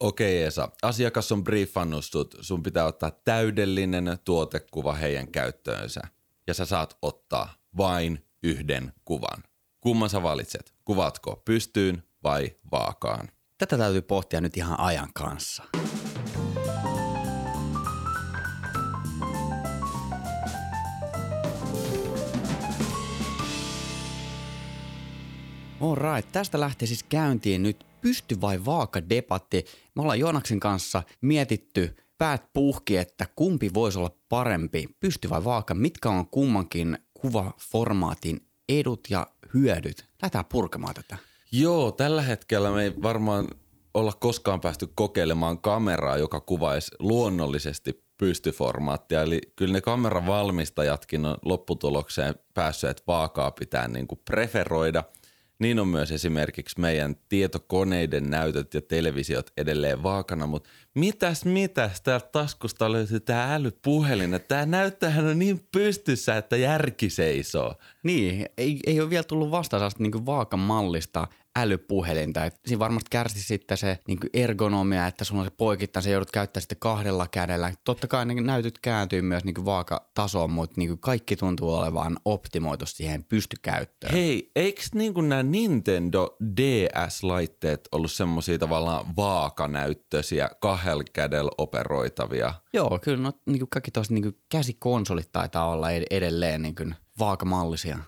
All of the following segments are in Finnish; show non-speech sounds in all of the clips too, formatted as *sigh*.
Okei Esa, asiakas on briefannut sut, sun pitää ottaa täydellinen tuotekuva heidän käyttöönsä. Ja sä saat ottaa vain yhden kuvan. Kumman sä valitset? Kuvatko pystyyn vai vaakaan? Tätä täytyy pohtia nyt ihan ajan kanssa. Alright, tästä lähtee siis käyntiin nyt pysty vai vaaka debatti. Me ollaan Joonaksen kanssa mietitty päät puhki, että kumpi voisi olla parempi, pysty vai vaaka, mitkä on kummankin kuvaformaatin edut ja hyödyt. Lähdetään purkamaan tätä. Joo, tällä hetkellä me ei varmaan olla koskaan päästy kokeilemaan kameraa, joka kuvaisi luonnollisesti pystyformaattia. Eli kyllä ne kameravalmistajatkin on lopputulokseen päässeet, että vaakaa pitää niin kuin preferoida – niin on myös esimerkiksi meidän tietokoneiden näytöt ja televisiot edelleen vaakana, mutta mitäs mitäs, täältä taskusta löytyy tämä älypuhelin, tämä näyttähän on niin pystyssä, että järki seisoo. Niin, ei, ei ole vielä tullut vastaan niin vaakan mallista älypuhelinta. Et siinä varmasti kärsi sitten se niin ergonomia, että sulla on se poikittain, se joudut käyttämään sitten kahdella kädellä. Totta kai ne näytöt kääntyy myös niin vaakatasoon, mutta niin kaikki tuntuu olevan optimoitu siihen pystykäyttöön. Hei, eikö niin nämä Nintendo DS-laitteet ollut semmoisia tavallaan vaakanäyttöisiä, kahdella kädellä operoitavia? Joo, kyllä no, niin kuin kaikki tuossa niin käsikonsolit taitaa olla edelleen niin kuin vaakamallisia.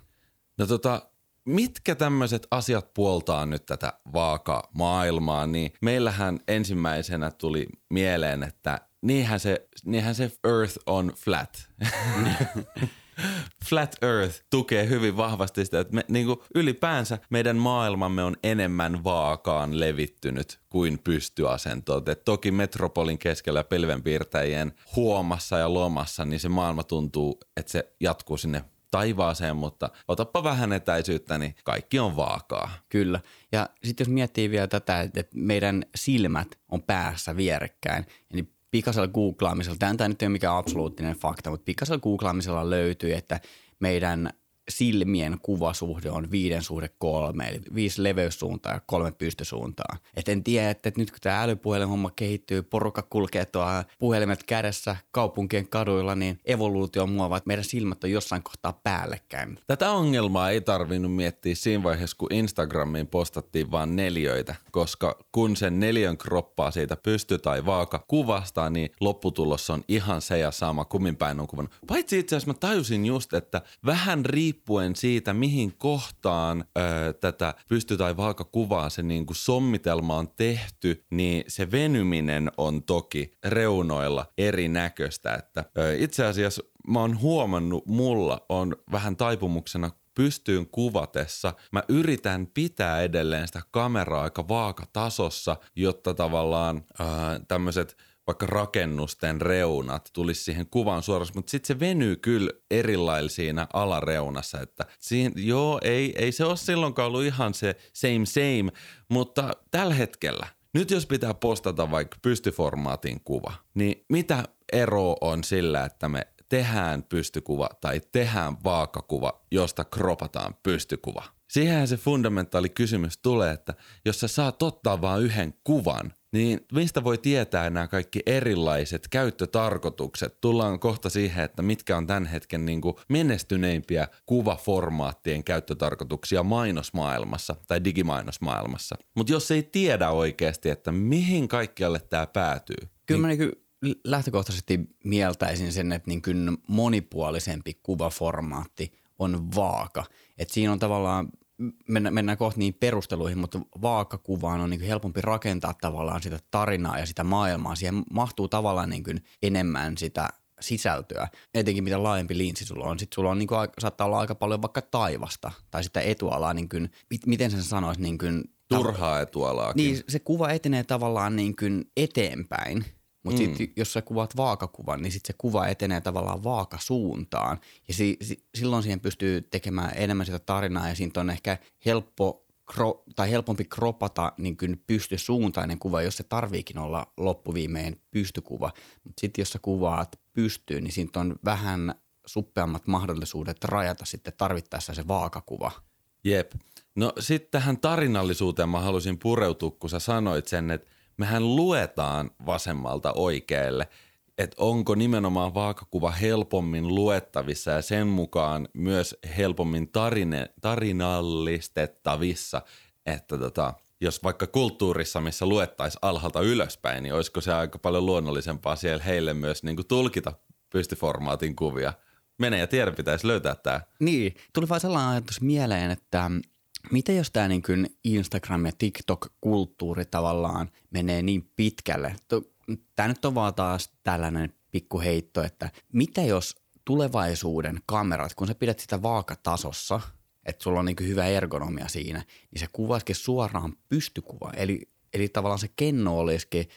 No tota, mitkä tämmöiset asiat puoltaa nyt tätä vaaka-maailmaa, niin meillähän ensimmäisenä tuli mieleen, että niinhän se, niinhän se Earth on flat. *laughs* Flat Earth tukee hyvin vahvasti sitä, että me, niin kuin ylipäänsä meidän maailmamme on enemmän vaakaan levittynyt kuin pystyasentoon. Et toki metropolin keskellä pelvenpiirtäjien huomassa ja lomassa, niin se maailma tuntuu, että se jatkuu sinne taivaaseen, mutta otappa vähän etäisyyttä, niin kaikki on vaakaa. Kyllä. Ja sitten jos miettii vielä tätä, että meidän silmät on päässä vierekkäin, niin pikaisella googlaamisella, tämä nyt ei ole mikään absoluuttinen fakta, mutta pikaisella googlaamisella löytyy, että meidän silmien kuvasuhde on viiden suhde kolme, eli viisi leveyssuuntaa ja kolme pystysuuntaa. Et en tiedä, että nyt kun tämä älypuhelinhomma kehittyy, porukka kulkee tuolla puhelimet kädessä kaupunkien kaduilla, niin evoluutio muovaa, että meidän silmät on jossain kohtaa päällekkäin. Tätä ongelmaa ei tarvinnut miettiä siinä vaiheessa, kun Instagramiin postattiin vain neljöitä, koska kun sen neljön kroppaa siitä pysty tai vaaka kuvastaa, niin lopputulos on ihan se ja sama kummin päin on kuvannut. Paitsi itse asiassa mä tajusin just, että vähän riippuu riippuen siitä, mihin kohtaan ö, tätä pysty- tai vaakakuvaa se niin kuin sommitelma on tehty, niin se venyminen on toki reunoilla erinäköistä. Että, ö, itse asiassa mä oon huomannut, mulla on vähän taipumuksena pystyyn kuvatessa, mä yritän pitää edelleen sitä kameraa aika vaakatasossa, jotta tavallaan tämmöiset – vaikka rakennusten reunat tulisi siihen kuvaan suoraan, mutta sitten se venyy kyllä erilailla siinä alareunassa, että siinä, joo, ei, ei se ole silloinkaan ollut ihan se same same, mutta tällä hetkellä, nyt jos pitää postata vaikka pystyformaatin kuva, niin mitä ero on sillä, että me tehdään pystykuva tai tehdään vaakakuva, josta kropataan pystykuva? Siihenhän se fundamentaali kysymys tulee, että jos sä saat ottaa vain yhden kuvan, niin mistä voi tietää nämä kaikki erilaiset käyttötarkoitukset? Tullaan kohta siihen, että mitkä on tämän hetken niin kuin menestyneimpiä kuvaformaattien käyttötarkoituksia mainosmaailmassa tai digimainosmaailmassa. Mutta jos ei tiedä oikeasti, että mihin kaikkialle tämä päätyy. Kyllä niin... mä niin lähtökohtaisesti mieltäisin sen, että niin kuin monipuolisempi kuvaformaatti on vaaka. Et siinä on tavallaan mennään, mennään kohta niin perusteluihin, mutta vaakakuvaan on niin helpompi rakentaa tavallaan sitä tarinaa ja sitä maailmaa. Siihen mahtuu tavallaan niin kuin enemmän sitä sisältöä, etenkin mitä laajempi linssi sulla on. Sitten sulla on, niin kuin, saattaa olla aika paljon vaikka taivasta tai sitä etualaa, niin kuin, miten sen sanoisi? Niin kuin, Turhaa etualaakin. Niin, se kuva etenee tavallaan niin kuin eteenpäin – mutta mm. sitten jos sä kuvaat vaakakuvan, niin sitten se kuva etenee tavallaan vaakasuuntaan. Ja si- si- silloin siihen pystyy tekemään enemmän sitä tarinaa ja siitä on ehkä helppo kro- tai helpompi kropata niin kuin pystysuuntainen kuva, jos se tarviikin olla loppuviimein pystykuva. Mutta sitten jos sä kuvaat pystyyn, niin siitä on vähän suppeammat mahdollisuudet rajata sitten tarvittaessa se vaakakuva. Jep. No sitten tähän tarinallisuuteen mä halusin pureutua, kun sä sanoit sen, että mehän luetaan vasemmalta oikealle, että onko nimenomaan vaakakuva helpommin luettavissa ja sen mukaan myös helpommin tarine, tarinallistettavissa, että tota, jos vaikka kulttuurissa, missä luettaisiin alhaalta ylöspäin, niin olisiko se aika paljon luonnollisempaa siellä heille myös niin kuin tulkita pystyformaatin kuvia. Mene ja tiedä, pitäisi löytää tämä. Niin, tuli vaan sellainen ajatus mieleen, että mitä jos tämä niin Instagram- ja TikTok-kulttuuri tavallaan menee niin pitkälle? Tämä nyt on vaan taas tällainen pikku heitto, että mitä jos tulevaisuuden kamerat, kun sä pidät sitä vaakatasossa, että sulla on niin hyvä ergonomia siinä, niin se kuvaisikin suoraan pystykuva. Eli, eli tavallaan se kenno olisikin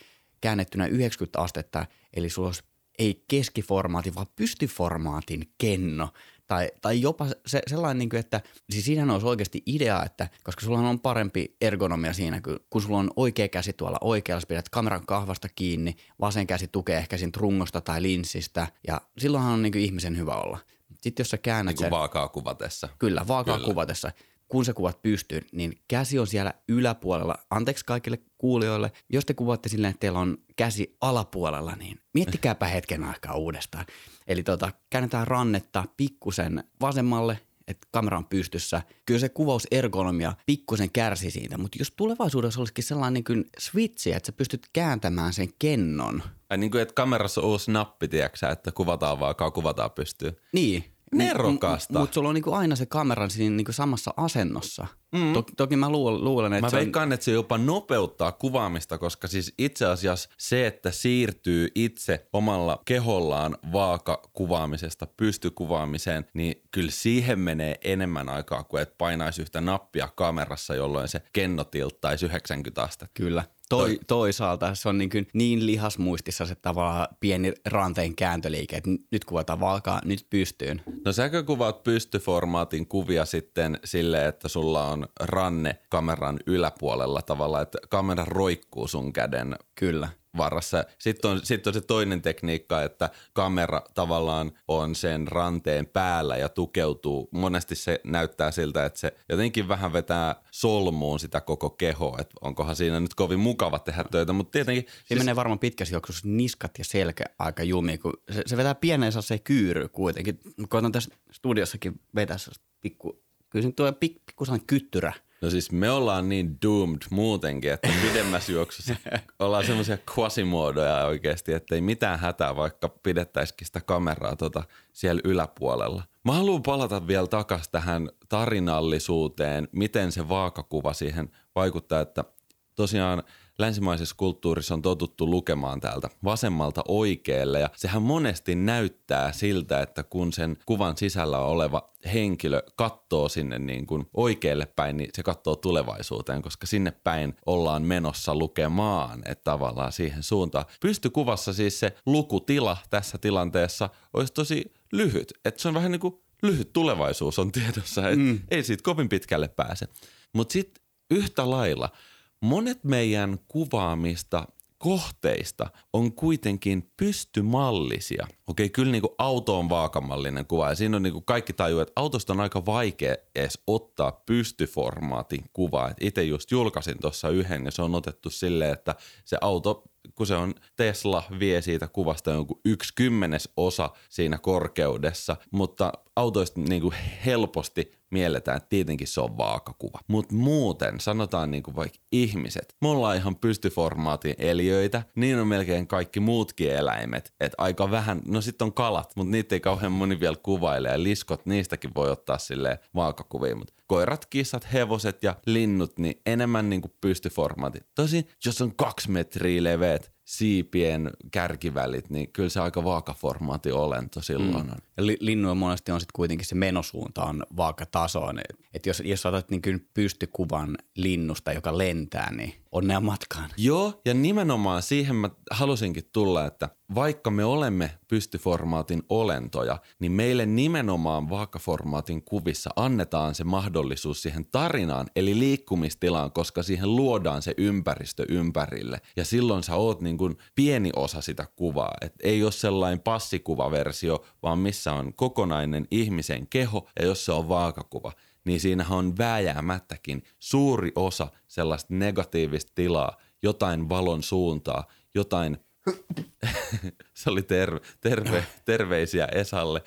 käännettynä 90 astetta, eli sulla olisi ei keskiformaatin, vaan pystyformaatin kenno. Tai, tai jopa se, sellainen, niin kuin, että siis siinähän olisi oikeasti idea, että koska sulla on parempi ergonomia siinä, kun, kun sulla on oikea käsi tuolla oikealla, pidät kameran kahvasta kiinni, vasen käsi tukee ehkä siinä rungosta tai linssistä, ja silloinhan on niin kuin ihmisen hyvä olla. Sitten jos sä käännät niin kuin sen, vaakaa kuvatessa. Kyllä, vaakaa kyllä. kuvatessa kun sä kuvat pystyyn, niin käsi on siellä yläpuolella. Anteeksi kaikille kuulijoille, jos te kuvatte silleen, että teillä on käsi alapuolella, niin miettikääpä hetken aikaa uudestaan. Eli tota, käännetään rannetta pikkusen vasemmalle, että kamera on pystyssä. Kyllä se kuvausergonomia pikkusen kärsi siitä, mutta jos tulevaisuudessa olisikin sellainen niin kuin switchi, että sä pystyt kääntämään sen kennon. Ai niin kuin, että kamerassa on uusi nappi, tiedätkö, että kuvataan vaan, kuvataan pystyy. Niin, Nerokasta. Mutta sulla on niinku aina se kamera siinä niinku samassa asennossa. Mm. Toki, toki mä luulen, luulen että Mä veikkaan, on... että se jopa nopeuttaa kuvaamista, koska siis itse asiassa se, että siirtyy itse omalla kehollaan vaakakuvaamisesta pystykuvaamiseen, niin kyllä siihen menee enemmän aikaa kuin että painaisi yhtä nappia kamerassa, jolloin se kenno tilttaisi 90 astetta. Kyllä. Toi, toisaalta se on niin, kuin niin lihasmuistissa se tavallaan pieni ranteen kääntöliike, että nyt kuvataan valkaa, nyt pystyyn. No säkö kuvaat pystyformaatin kuvia sitten silleen, että sulla on ranne kameran yläpuolella tavallaan, että kamera roikkuu sun käden Kyllä varassa. Sitten on, sitten on se toinen tekniikka, että kamera tavallaan on sen ranteen päällä ja tukeutuu. Monesti se näyttää siltä, että se jotenkin vähän vetää solmuun sitä koko kehoa. Että onkohan siinä nyt kovin mukava tehdä töitä, mutta tietenkin... Siinä siis... menee varmaan pitkässä juoksussa niskat ja selkä aika jumi, kun se, se vetää pienen se kyyry kuitenkin. Koitan tässä studiossakin vetää pikku, kyllä se tuo pikku, pikku kyttyrä – No siis me ollaan niin doomed muutenkin, että pidemmässä juoksussa ollaan semmoisia quasimuodoja oikeasti, että ei mitään hätää, vaikka pidettäisikin sitä kameraa tota siellä yläpuolella. Mä haluan palata vielä takaisin tähän tarinallisuuteen, miten se vaakakuva siihen vaikuttaa, että tosiaan – länsimaisessa kulttuurissa on totuttu lukemaan täältä vasemmalta oikealle ja sehän monesti näyttää siltä, että kun sen kuvan sisällä oleva henkilö katsoo sinne niin kuin oikealle päin, niin se katsoo tulevaisuuteen, koska sinne päin ollaan menossa lukemaan, että tavallaan siihen suuntaan. Pystykuvassa siis se lukutila tässä tilanteessa olisi tosi lyhyt, että se on vähän niin kuin lyhyt tulevaisuus on tiedossa, että mm. ei siitä kovin pitkälle pääse. Mutta sitten yhtä lailla – monet meidän kuvaamista kohteista on kuitenkin pystymallisia. Okei, kyllä niin kuin auto on vaakamallinen kuva ja siinä on niin kuin kaikki tajuu, että autosta on aika vaikea edes ottaa pystyformaatin kuvaa. Itse just julkaisin tuossa yhden ja se on otettu silleen, että se auto, kun se on Tesla, vie siitä kuvasta jonkun yksi kymmenes osa siinä korkeudessa, mutta autoista niin kuin helposti mielletään, että tietenkin se on vaakakuva. Mutta muuten, sanotaan niin kuin vaikka ihmiset, me ollaan ihan pystyformaatin eliöitä, niin on melkein kaikki muutkin eläimet. Että aika vähän, no sitten on kalat, mutta niitä ei kauhean moni vielä kuvaile ja liskot, niistäkin voi ottaa sille vaakakuvia, mutta koirat, kissat, hevoset ja linnut, niin enemmän niin kuin pystyformaatit. Tosin, jos on kaksi metriä leveät, siipien kärkivälit, niin kyllä se aika vaakaformaati olento silloin mm. on. Ja linnuja monesti on sitten kuitenkin se menosuunta on vaakatasoinen. Että jos, jos otat niin pystykuvan linnusta, joka lentää, niin onnea matkaan. Joo, ja nimenomaan siihen mä halusinkin tulla, että vaikka me olemme pystyformaatin olentoja, niin meille nimenomaan vaakaformaatin kuvissa annetaan se mahdollisuus siihen tarinaan, eli liikkumistilaan, koska siihen luodaan se ympäristö ympärille. Ja silloin sä oot niin kuin pieni osa sitä kuvaa, että ei ole sellainen passikuvaversio, vaan missä on kokonainen ihmisen keho, ja jos se on vaakakuva, niin siinä on vääjäämättäkin suuri osa sellaista negatiivista tilaa, jotain valon suuntaa, jotain *laughs* se oli terve, terve, terveisiä Esalle.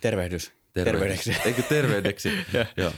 Tervehdys. Terveydeksi. *laughs* Eikö terveydeksi? *laughs* Joo.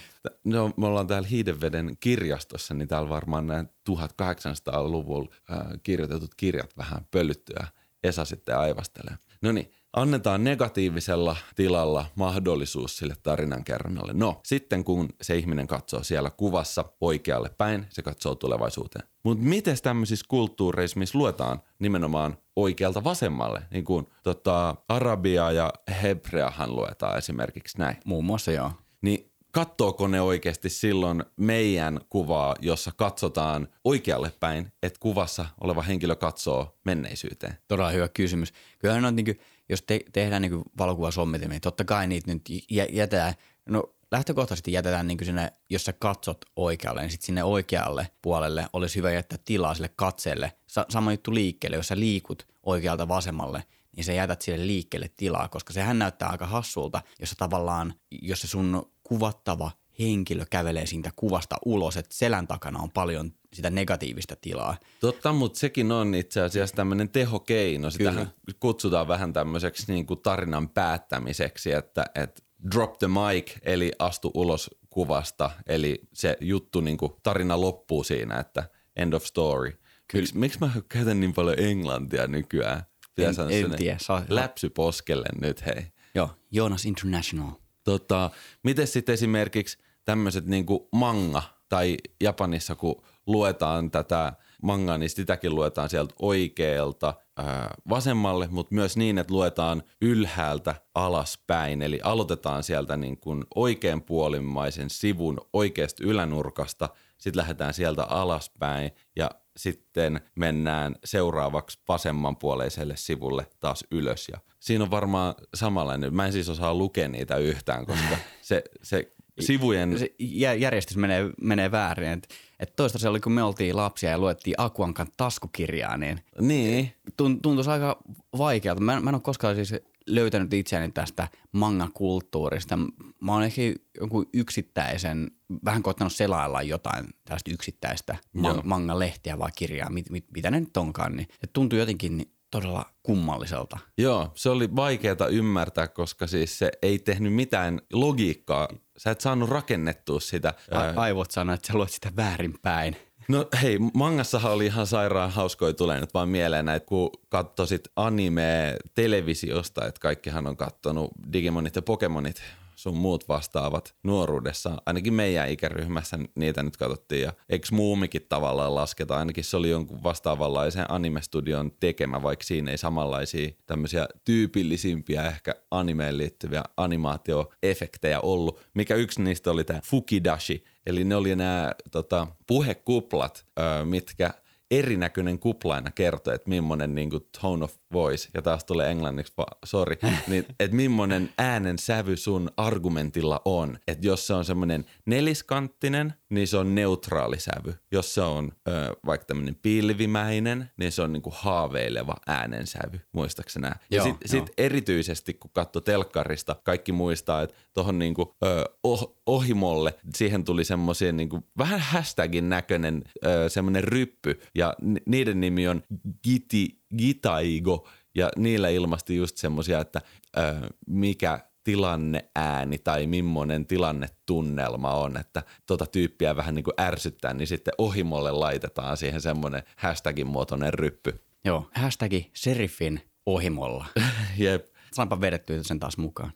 No, me ollaan täällä Hiidenveden kirjastossa, niin täällä varmaan nämä 1800-luvulla äh, kirjoitetut kirjat vähän pöllyttyä. Esa sitten aivastelee. No niin, annetaan negatiivisella tilalla mahdollisuus sille tarinankerronnalle. No, sitten kun se ihminen katsoo siellä kuvassa oikealle päin, se katsoo tulevaisuuteen. Mutta miten tämmöisissä kulttuureissa, missä luetaan nimenomaan oikealta vasemmalle, niin kuin tota, Arabia ja Hebreahan luetaan esimerkiksi näin. Muun muassa joo. Niin kattooko ne oikeasti silloin meidän kuvaa, jossa katsotaan oikealle päin, että kuvassa oleva henkilö katsoo menneisyyteen? Todella hyvä kysymys. Kyllähän on niin kuin, jos te, tehdään niin valokuvasommitimia, niin totta kai niitä nyt jätetään, no lähtökohtaisesti jätetään niin sinne, jos sä katsot oikealle, niin sitten sinne oikealle puolelle olisi hyvä jättää tilaa sille katseelle. Sa- sama juttu liikkeelle, jos sä liikut oikealta vasemmalle, niin sä jätät sille liikkeelle tilaa, koska sehän näyttää aika hassulta, jos sä tavallaan, jos se sun kuvattava henkilö kävelee siitä kuvasta ulos, että selän takana on paljon sitä negatiivista tilaa. Totta, mutta sekin on itse asiassa tämmöinen tehokeino. Sitä kutsutaan vähän tämmöiseksi niin kuin tarinan päättämiseksi, että, että drop the mic, eli astu ulos kuvasta, eli se juttu, niin kuin tarina loppuu siinä, että end of story. Miksi, miksi mä käytän niin paljon englantia nykyään? En, en tiedä. Läpsy poskelle nyt, hei. Joo, Jonas International. Tota, miten sitten esimerkiksi tämmöiset niinku manga tai Japanissa, kun luetaan tätä mangaa, niin sitäkin luetaan sieltä oikealta ää, vasemmalle, mutta myös niin, että luetaan ylhäältä alaspäin. Eli aloitetaan sieltä niin kuin oikeanpuolimmaisen sivun oikeasta ylänurkasta, sitten lähdetään sieltä alaspäin ja sitten mennään seuraavaksi vasemmanpuoleiselle sivulle taas ylös. Ja siinä on varmaan samanlainen. Mä en siis osaa lukea niitä yhtään, koska *laughs* se, se sivujen... Se järjestys menee, menee väärin. Et, et toista se oli, kun me oltiin lapsia ja luettiin Akuankan taskukirjaa, niin, niin. tuntuisi aika vaikealta. Mä, mä en ole koskaan siis löytänyt itseäni tästä manga-kulttuurista. Mä oon ehkä jonkun yksittäisen, vähän koittanut selailla jotain tällaista yksittäistä man- manga-lehtiä vai kirjaa, mit, mit, mitä ne nyt onkaan, niin se tuntuu jotenkin todella kummalliselta. Joo, se oli vaikeaa ymmärtää, koska siis se ei tehnyt mitään logiikkaa. Sä et saanut rakennettua sitä. A- aivot sanoi, että sä luet sitä väärinpäin. No hei, mangassahan oli ihan sairaan hauskoja tulee nyt vaan mieleen että kun katsoisit anime televisiosta, että kaikkihan on katsonut Digimonit ja Pokemonit sun muut vastaavat nuoruudessa. Ainakin meidän ikäryhmässä niitä nyt katsottiin ja eikö muumikin tavallaan lasketa. Ainakin se oli jonkun vastaavanlaisen animestudion tekemä, vaikka siinä ei samanlaisia tämmöisiä tyypillisimpiä ehkä animeen liittyviä animaatioefektejä ollut. Mikä yksi niistä oli tämä Fukidashi, eli ne oli nämä tota, puhekuplat, mitkä erinäköinen kuplaina kertoo, että millainen niin kuin tone of voice, ja taas tulee englanniksi, sorry, *laughs* niin että millainen äänen sävy sun argumentilla on. Että jos se on semmoinen neliskanttinen, niin se on neutraali sävy. Jos se on ö, vaikka tämmöinen pilvimäinen, niin se on niinku haaveileva äänensävy, muistaakseni Ja sitten sit erityisesti, kun katsoo telkkarista, kaikki muistaa, että tuohon niinku, oh, ohimolle, siihen tuli semmoisia niinku, vähän hashtagin näköinen ö, semmoinen ryppy, ja niiden nimi on Giti Gitaigo, ja niillä ilmasti just semmoisia, että ö, mikä tilanneääni tai millainen tilannetunnelma on, että tota tyyppiä vähän niin kuin ärsyttää, niin sitten ohimolle laitetaan siihen semmoinen hashtagin muotoinen ryppy. Joo, hashtagi serifin ohimolla. *laughs* Jep. Saanpa vedettyä sen taas mukaan.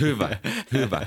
Hyvä, *laughs* hyvä.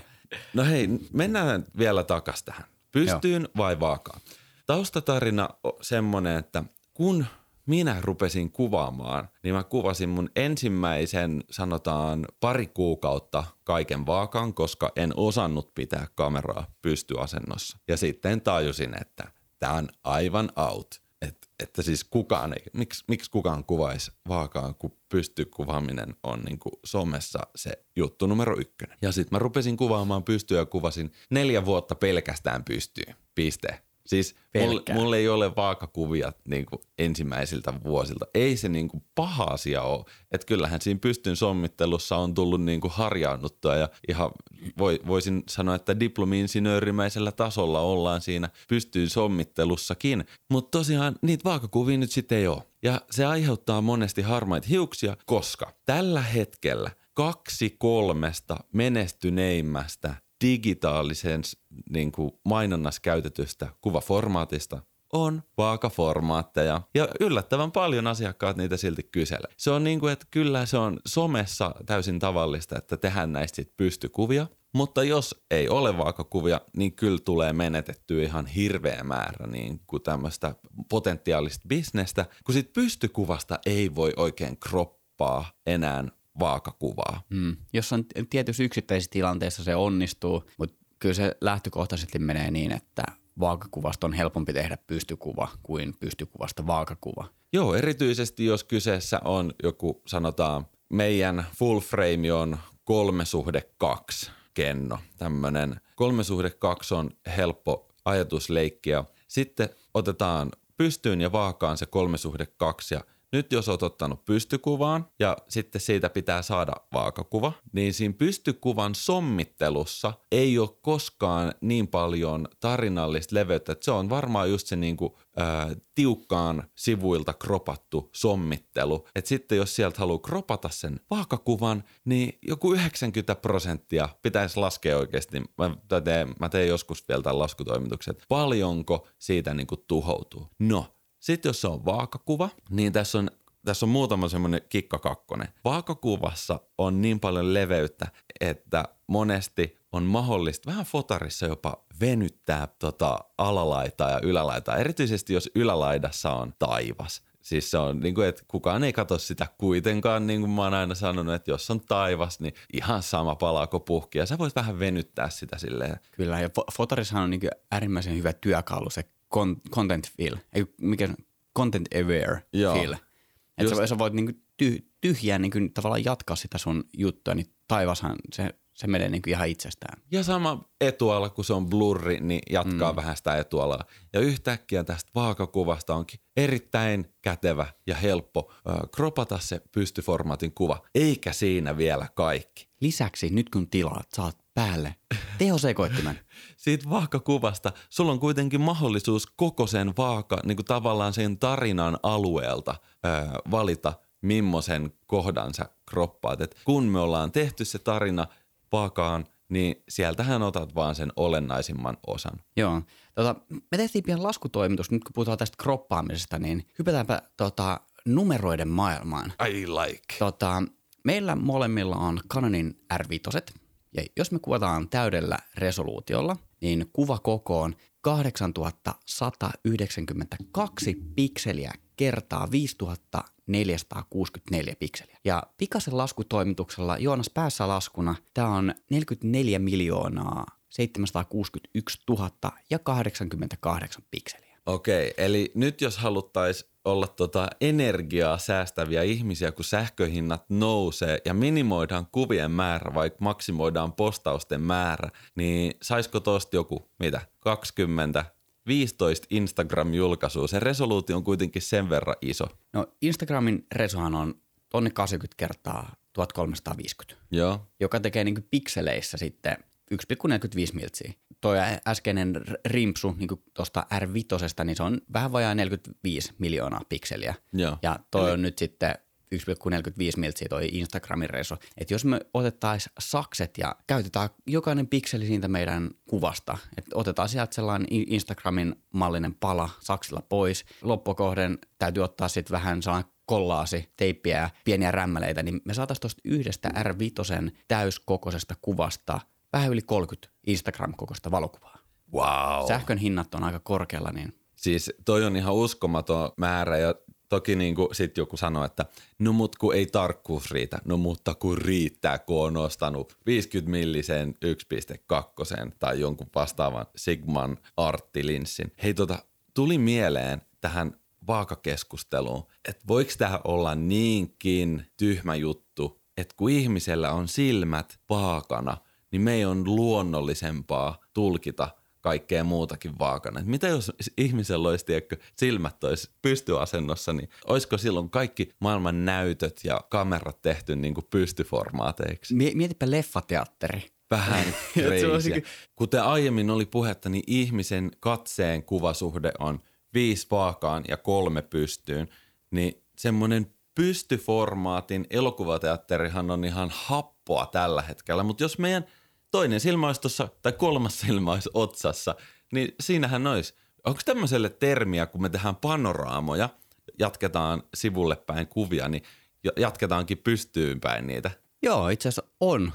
No hei, mennään vielä takaisin tähän. Pystyyn Joo. vai vaakaan? Taustatarina on semmoinen, että kun minä rupesin kuvaamaan, niin mä kuvasin mun ensimmäisen, sanotaan, pari kuukautta kaiken vaakaan, koska en osannut pitää kameraa pystyasennossa. Ja sitten tajusin, että tämä on aivan out. Et, että siis kukaan ei, miksi, miksi kukaan kuvaisi vaakaan, kun pystykuvaaminen on niin kuin somessa se juttu numero ykkönen. Ja sitten mä rupesin kuvaamaan pystyä ja kuvasin neljä vuotta pelkästään pystyyn. Piste. Siis mulla Pelkää. mul ei ole vaakakuvia niin kuin ensimmäisiltä vuosilta. Ei se niin kuin paha asia ole. Et kyllähän siinä pystyn sommittelussa on tullut niin kuin harjaannuttua ja ihan voi, voisin sanoa, että diplomi-insinöörimäisellä tasolla ollaan siinä pystyyn sommittelussakin. Mutta tosiaan niitä vaakakuvia nyt sitten ei ole. Ja se aiheuttaa monesti harmaita hiuksia, koska tällä hetkellä kaksi kolmesta menestyneimmästä digitaalisen niin kuin mainonnassa käytetystä kuvaformaatista on vaakaformaatteja. Ja yllättävän paljon asiakkaat niitä silti kyselee. Se on niin kuin, että kyllä se on somessa täysin tavallista, että tehdään näistä sit pystykuvia. Mutta jos ei ole vaakakuvia, niin kyllä tulee menetettyä ihan hirveä määrä niin kuin tämmöistä potentiaalista bisnestä, kun sit pystykuvasta ei voi oikein kroppaa enää vaakakuvaa. Mm. Jossain tietyissä yksittäisissä tilanteissa se onnistuu, mutta kyllä se lähtökohtaisesti menee niin, että vaakakuvasta on helpompi tehdä pystykuva kuin pystykuvasta vaakakuva. Joo, erityisesti jos kyseessä on joku, sanotaan, meidän full frame on kolme suhde kaksi kenno. Tämmöinen kolme suhde kaksi on helppo ajatusleikki ja sitten otetaan pystyyn ja vaakaan se kolme suhde kaksi ja nyt jos olet ottanut pystykuvaan ja sitten siitä pitää saada vaakakuva, niin siinä pystykuvan sommittelussa ei ole koskaan niin paljon tarinallista leveyttä, että se on varmaan just se niinku, ää, tiukkaan sivuilta kropattu sommittelu. Että sitten jos sieltä haluaa kropata sen vaakakuvan, niin joku 90 prosenttia pitäisi laskea oikeasti. Mä teen, mä teen joskus vielä tämän laskutoimituksen, että paljonko siitä niinku tuhoutuu. No, sitten jos se on vaakakuva, niin tässä on, tässä on muutama semmoinen kikka kakkonen. Vaakakuvassa on niin paljon leveyttä, että monesti on mahdollista vähän fotarissa jopa venyttää tota alalaitaa ja ylälaitaa, erityisesti jos ylälaidassa on taivas. Siis se on niin kuin, että kukaan ei katso sitä kuitenkaan, niin kuin mä oon aina sanonut, että jos on taivas, niin ihan sama palaako. Ja sä voit vähän venyttää sitä silleen. Kyllä, ja fo- fotarissahan on niin äärimmäisen hyvä työkalu, se con- content feel, ei mikä content aware Joo. feel. Että sä, sä voit niin ty- tyhjää niin tavallaan jatkaa sitä sun juttua, niin taivashan se, se menee niin ihan itsestään. Ja sama etuala, kun se on blurri, niin jatkaa mm. vähän sitä etualaa. Ja yhtäkkiä tästä vaakakuvasta onkin erittäin kätevä ja helppo ö, kropata se pystyformaatin kuva. Eikä siinä vielä kaikki. Lisäksi nyt kun tilaat, saat päälle tehosekoittimen. *laughs* Siitä vaakakuvasta sulla on kuitenkin mahdollisuus koko sen vaaka, niin kuin tavallaan sen tarinan alueelta ö, valita, millaisen kohdan sä kroppaat. Et kun me ollaan tehty se tarina vaakaan, niin sieltähän otat vaan sen olennaisimman osan. Joo. Tota, me tehtiin pieni laskutoimitus, nyt kun puhutaan tästä kroppaamisesta, niin hypätäänpä tota, numeroiden maailmaan. I like. Tota, meillä molemmilla on Canonin R5, ja jos me kuvataan täydellä resoluutiolla, niin kuvakoko on 8192 pikseliä kertaa 5464 pikseliä. Ja pikaisen laskutoimituksella Joonas päässä laskuna tämä on 44 miljoonaa 761 000 ja 88 pikseliä. Okei, eli nyt jos haluttaisiin olla tota energiaa säästäviä ihmisiä, kun sähköhinnat nousee ja minimoidaan kuvien määrä, vaikka maksimoidaan postausten määrä, niin saisiko tosta joku, mitä, 20, 15 Instagram-julkaisua? Se resoluutio on kuitenkin sen verran iso. No Instagramin resohan on tonni 80 kertaa 1350. Joo, joka tekee niin pikseleissä sitten 1,45 miltsiä. Toi äskeinen r- rimpsu niin tuosta R5, niin se on vähän vajaa 45 miljoonaa pikseliä. joo. Ja toi on nyt sitten 1,45 miltsiä toi Instagramin reso. Et jos me otettaisiin sakset ja käytetään jokainen pikseli siitä meidän kuvasta, että otetaan sieltä sellainen Instagramin mallinen pala saksilla pois, loppukohden täytyy ottaa sitten vähän sellainen kollaasi, teippiä ja pieniä rämmäleitä, niin me saataisiin tuosta yhdestä R5 täyskokoisesta kuvasta vähän yli 30 Instagram-kokoista valokuvaa. Wow. Sähkön hinnat on aika korkealla, niin Siis toi on ihan uskomaton määrä ja toki niin kuin sit joku sanoo, että no mut kun ei tarkkuus riitä, no mutta kun riittää, kun on ostanut 50 millisen 1.2 tai jonkun vastaavan Sigman arttilinssin. Hei tota, tuli mieleen tähän vaakakeskusteluun, että voiko tämä olla niinkin tyhmä juttu, että kun ihmisellä on silmät vaakana, niin me on luonnollisempaa tulkita kaikkea muutakin vaakana. Et mitä jos ihmisellä olisi tiedätkö, silmät olisi pystyasennossa, niin olisiko silloin kaikki maailman näytöt ja kamerat tehty niin kuin pystyformaateiksi? Mietipä leffateatteri. Vähän *laughs* crazy. Kuten aiemmin oli puhetta, niin ihmisen katseen kuvasuhde on viisi vaakaan ja kolme pystyyn, niin semmoinen pystyformaatin elokuvateatterihan on ihan happoa tällä hetkellä, mutta jos meidän toinen silmä olisi tuossa, tai kolmas silmä olisi otsassa, niin siinähän olisi. Onko tämmöiselle termiä, kun me tehdään panoraamoja, jatketaan sivulle päin kuvia, niin jatketaankin pystyyn päin niitä? Joo, itse asiassa on.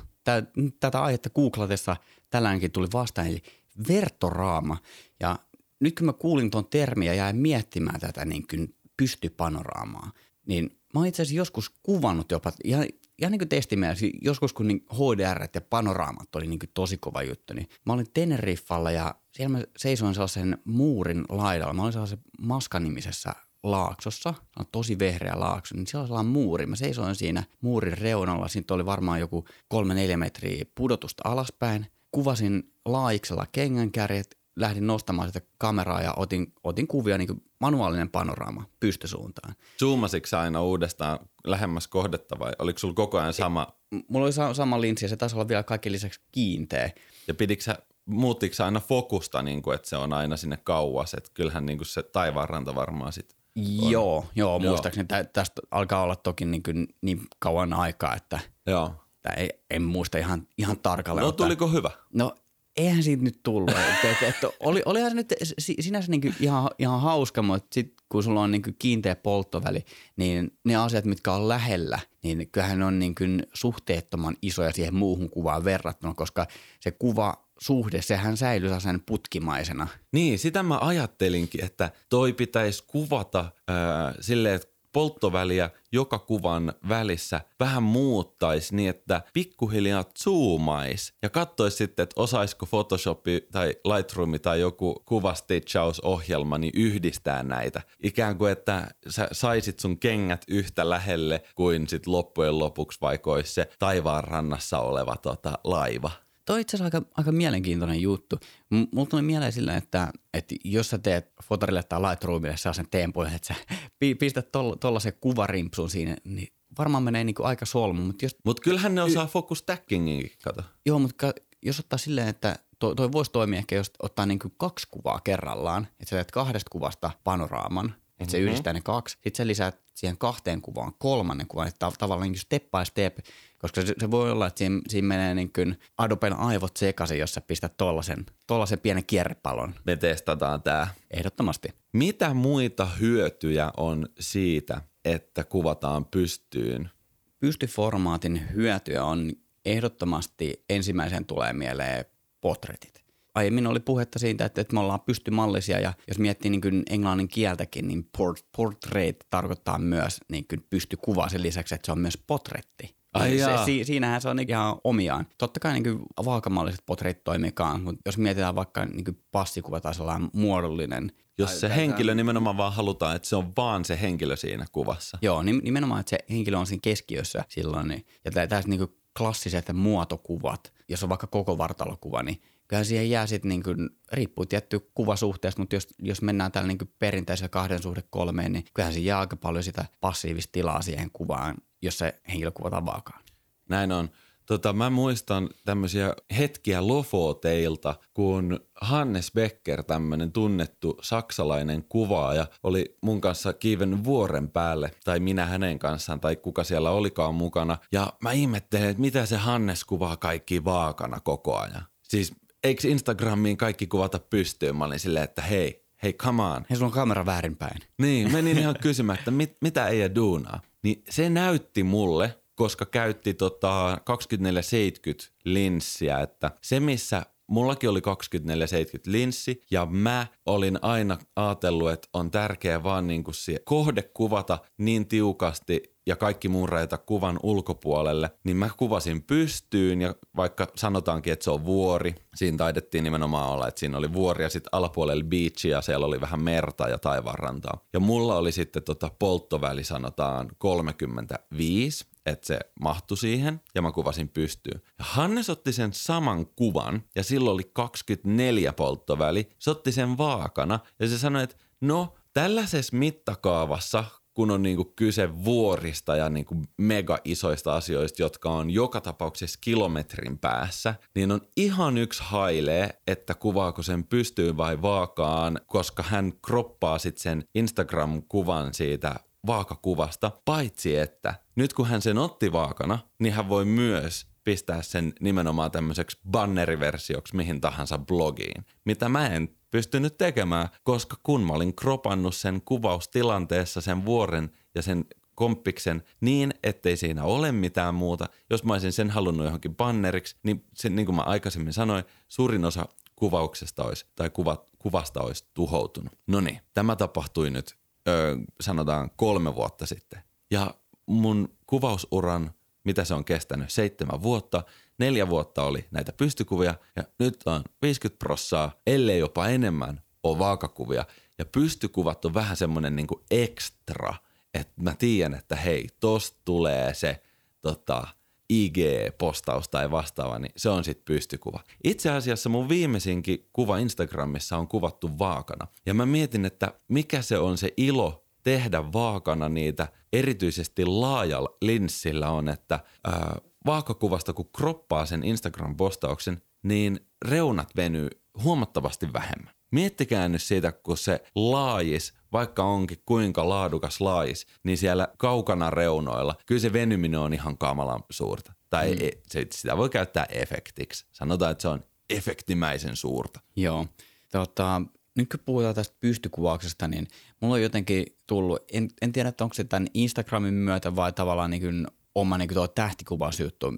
Tätä aihetta googlatessa tällainenkin tuli vastaan, eli vertoraama. Ja nyt kun mä kuulin tuon termiä ja jäin miettimään tätä niin kuin pystypanoraamaa, niin mä oon itse asiassa joskus kuvannut jopa, ihan, ihan niin kuin testimielessä, joskus kun niin HDR ja panoraamat oli niin kuin tosi kova juttu, niin mä olin Teneriffalla ja siellä mä seisoin sellaisen muurin laidalla. Mä olin sellaisen Maska-nimisessä laaksossa, on tosi vehreä laakso, niin siellä on muuri. Mä seisoin siinä muurin reunalla, siitä oli varmaan joku kolme neljä metriä pudotusta alaspäin. Kuvasin laajiksella kengänkärjet, lähdin nostamaan sitä kameraa ja otin, otin kuvia niin manuaalinen panoraama pystysuuntaan. Zoomasitko aina uudestaan lähemmäs kohdetta vai oliko sulla koko ajan sama? Mulla oli sama linssi ja se taisi olla vielä kaikki lisäksi kiinteä. Ja pidikö sä, muuttiko aina fokusta, niin kuin, että se on aina sinne kauas? Että kyllähän niin kuin se taivaanranta varmaan sitten on. Joo, joo, muistaakseni joo. tästä alkaa olla toki niin, kuin niin kauan aikaa, että joo. Ei, en muista ihan, ihan tarkalleen. No tuliko hyvä? No eihän siitä nyt tullut. että, että, että oli, olihan se nyt sinänsä niin ihan, ihan hauska, mutta sitten kun sulla on niin kiinteä polttoväli, niin ne asiat, mitkä on lähellä, niin kyllähän ne on niin suhteettoman isoja siihen muuhun kuvaan verrattuna, koska se kuva suhde, sehän säilyy sen putkimaisena. Niin, sitä mä ajattelinkin, että toi pitäisi kuvata äh, silleen, että polttoväliä joka kuvan välissä vähän muuttaisi niin, että pikkuhiljaa zoomaisi ja katsoisi sitten, että osaisiko Photoshop tai Lightroom tai joku kuvastitchausohjelma niin yhdistää näitä. Ikään kuin, että sä saisit sun kengät yhtä lähelle kuin sit loppujen lopuksi vaikka olisi se taivaan rannassa oleva tota, laiva. Toi itse asiassa aika, aika mielenkiintoinen juttu. M- mulla tuli mieleen sillä, että, että jos sä teet fotorille tai Lightroomille sellaisen tempun, että sä *laughs* pistät tuollaisen kuvarimpsun siinä, niin varmaan menee niinku aika solmu. Mutta jos... Mut kyllähän ne osaa focus stackinginkin, kato. Joo, mutta jos ottaa silleen, että toi, toi voisi toimia ehkä, jos ottaa niinku kaksi kuvaa kerrallaan, että sä teet kahdesta kuvasta panoraaman, että se mm-hmm. yhdistää ne kaksi. Sitten sä lisäät siihen kahteen kuvaan kolmannen kuvan, että tavallaan niin step by step, koska se, se voi olla, että siinä, siinä menee niin kuin Adoben aivot sekaisin, jos sä pistät tollasen, tollasen pienen kierrepalon. Me testataan tämä. Ehdottomasti. Mitä muita hyötyjä on siitä, että kuvataan pystyyn? Pystyformaatin hyötyä on ehdottomasti ensimmäisen tulee mieleen potretit aiemmin oli puhetta siitä, että, että me ollaan pystymallisia ja jos miettii niin kuin englannin kieltäkin, niin port, portrait tarkoittaa myös niin kuin pystykuvaa sen lisäksi, että se on myös potretti. Ai se, si, siinähän se on ihan omiaan. Totta kai niin vaakamalliset potretit toimikaan, mutta jos mietitään vaikka niin passikuva tai sellainen muodollinen. Jos se henkilö nimenomaan vaan halutaan, että se on vaan se henkilö siinä kuvassa. Joo, nimenomaan, että se henkilö on siinä keskiössä silloin. Niin, ja tässä niin klassiset muotokuvat, jos on vaikka koko vartalokuva, niin kyllähän siihen jää sitten niin kuin, riippuu tietty kuvasuhteesta, mutta jos, jos mennään tällä niin kuin perinteisellä kahden suhde kolmeen, niin kyllähän siihen jää aika paljon sitä passiivista tilaa siihen kuvaan, jos se henkilö kuvataan vaakaan. Näin on. Tota, mä muistan tämmöisiä hetkiä Lofoteilta, kun Hannes Becker, tämmöinen tunnettu saksalainen kuvaaja, oli mun kanssa kiivennyt vuoren päälle, tai minä hänen kanssaan, tai kuka siellä olikaan mukana. Ja mä ihmettelen, että mitä se Hannes kuvaa kaikki vaakana koko ajan. Siis eikö Instagramiin kaikki kuvata pystyyn? Mä olin silleen, että hei, hei come on. Hei, sulla on kamera väärinpäin. Niin, menin ihan *laughs* kysymään, että mit, mitä ei duunaa. Niin se näytti mulle, koska käytti tota 2470 linssiä, että se missä mullakin oli 2470 linssi ja mä olin aina ajatellut, että on tärkeää vaan niin kuin kohde kuvata niin tiukasti ja kaikki muun rajata kuvan ulkopuolelle, niin mä kuvasin pystyyn ja vaikka sanotaankin, että se on vuori, siinä taidettiin nimenomaan olla, että siinä oli vuori ja sitten alapuolella beach ja siellä oli vähän merta ja taivaanrantaa. Ja mulla oli sitten tota polttoväli sanotaan 35 että se mahtui siihen ja mä kuvasin pystyyn. Ja Hannes otti sen saman kuvan ja silloin oli 24 polttoväli. Se otti sen vaakana ja se sanoi, että no tällaisessa mittakaavassa kun on niinku kyse vuorista ja niinku mega isoista asioista, jotka on joka tapauksessa kilometrin päässä, niin on ihan yksi hailee, että kuvaako sen pystyyn vai vaakaan, koska hän kroppaa sitten sen Instagram-kuvan siitä vaakakuvasta, paitsi että nyt kun hän sen otti vaakana, niin hän voi myös pistää sen nimenomaan tämmöiseksi banneriversioksi mihin tahansa blogiin, mitä mä en pystynyt tekemään, koska kun mä olin kropannut sen kuvaustilanteessa sen vuoren ja sen komppiksen niin, ettei siinä ole mitään muuta. Jos mä olisin sen halunnut johonkin banneriksi, niin se, niin kuin mä aikaisemmin sanoin, suurin osa kuvauksesta olisi, tai kuva, kuvasta olisi tuhoutunut. No niin, tämä tapahtui nyt ö, sanotaan kolme vuotta sitten. Ja mun kuvausuran, mitä se on kestänyt, seitsemän vuotta, neljä vuotta oli näitä pystykuvia ja nyt on 50 prossaa, ellei jopa enemmän, on vaakakuvia. Ja pystykuvat on vähän semmoinen niinku ekstra, että mä tiedän, että hei, tosta tulee se tota, IG-postaus tai vastaava, niin se on sitten pystykuva. Itse asiassa mun viimeisinkin kuva Instagramissa on kuvattu vaakana. Ja mä mietin, että mikä se on se ilo tehdä vaakana niitä erityisesti laajalla linssillä on, että ää, vaakakuvasta kun kroppaa sen Instagram-postauksen, niin reunat venyy huomattavasti vähemmän. Miettikää nyt siitä, kun se laajis, vaikka onkin kuinka laadukas laajis, niin siellä kaukana reunoilla, kyllä se venyminen on ihan kamalan suurta. Tai mm. E, sitä voi käyttää efektiksi. Sanotaan, että se on efektimäisen suurta. Joo. Tota, nyt kun puhutaan tästä pystykuvauksesta, niin mulla on jotenkin tullut, en, en tiedä, että onko se tämän Instagramin myötä vai tavallaan niin kuin oma niin tuo tähtikuvausjuttu,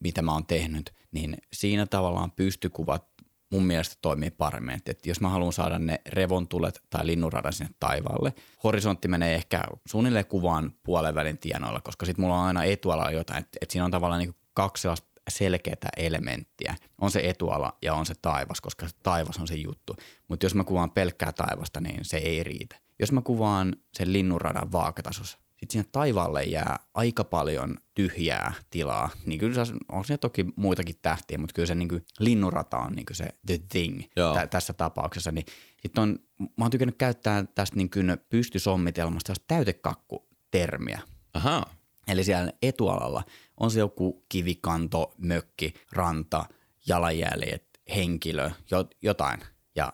mitä mä oon tehnyt, niin siinä tavallaan pystykuvat mun mielestä toimii paremmin. Että, jos mä haluan saada ne revontulet tai linnunradan sinne taivaalle, horisontti menee ehkä suunnilleen kuvaan puolen välin tienoilla, koska sitten mulla on aina etuala jotain, että, että siinä on tavallaan niin kaksi sellaista selkeää elementtiä. On se etuala ja on se taivas, koska se taivas on se juttu. Mutta jos mä kuvaan pelkkää taivasta, niin se ei riitä. Jos mä kuvaan sen linnunradan vaakatasossa, sitten sinne taivaalle jää aika paljon tyhjää tilaa. Niin kyllä se on siinä toki muitakin tähtiä, mutta kyllä se niin kuin linnurata on niin kuin se the thing tä- tässä tapauksessa. Niin sit on, mä oon tykännyt käyttää tästä niin kuin pystysommitelmasta täytekakku-termiä. Aha. Eli siellä etualalla on se joku kivikanto, mökki, ranta, jalanjäljet, henkilö, jotain. Ja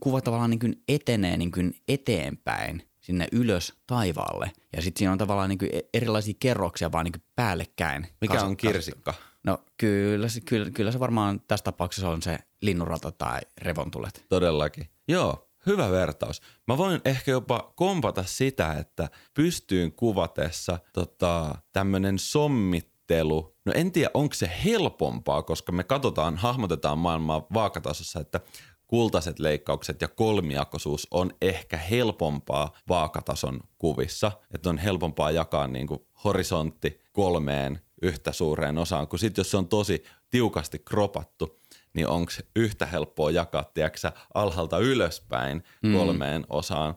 kuva tavallaan niin kuin etenee niin kuin eteenpäin sinne ylös taivaalle. Ja sitten siinä on tavallaan niin kuin e- erilaisia kerroksia vaan niin kuin päällekkäin. Mikä kas- on kirsikka? No kyllä, kyllä, kyllä se varmaan tässä tapauksessa on se linnunrata tai revontulet. Todellakin. Joo, hyvä vertaus. Mä voin ehkä jopa kompata sitä, että pystyyn kuvatessa tota, tämmöinen sommittelu, no en tiedä onko se helpompaa, koska me katsotaan, hahmotetaan maailmaa vaakatasossa, että kultaiset leikkaukset ja kolmiakoisuus on ehkä helpompaa vaakatason kuvissa, että on helpompaa jakaa niin kuin horisontti kolmeen yhtä suureen osaan, kun sitten jos se on tosi tiukasti kropattu, niin onko yhtä helppoa jakaa, tiedätkö, alhaalta ylöspäin mm. kolmeen mm. osaan.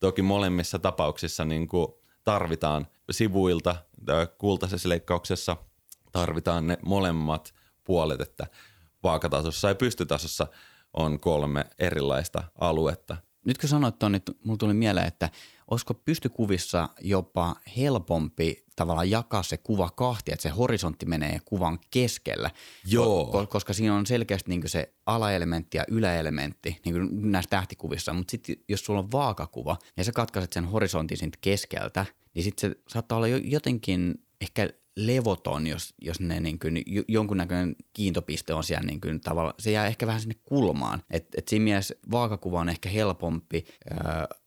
Toki molemmissa tapauksissa niin kuin tarvitaan sivuilta kultaisessa leikkauksessa tarvitaan ne molemmat puolet, että vaakatasossa ja pystytasossa – on kolme erilaista aluetta. Nyt kun sanoit tuon, niin mulla tuli mieleen, että olisiko pystykuvissa jopa helpompi tavallaan jakaa se kuva kahtia, että se horisontti menee kuvan keskellä. Joo. Ko- koska siinä on selkeästi niin se alaelementti ja yläelementti niin kuin näissä tähtikuvissa. Mutta sitten jos sulla on vaakakuva ja sä katkaiset sen horisontin siitä keskeltä, niin sitten se saattaa olla jotenkin ehkä levoton, jos, jos ne niin kuin, jonkunnäköinen kiintopiste on siellä niin kuin, tavalla, se jää ehkä vähän sinne kulmaan. Et, et siinä mielessä vaakakuva on ehkä helpompi,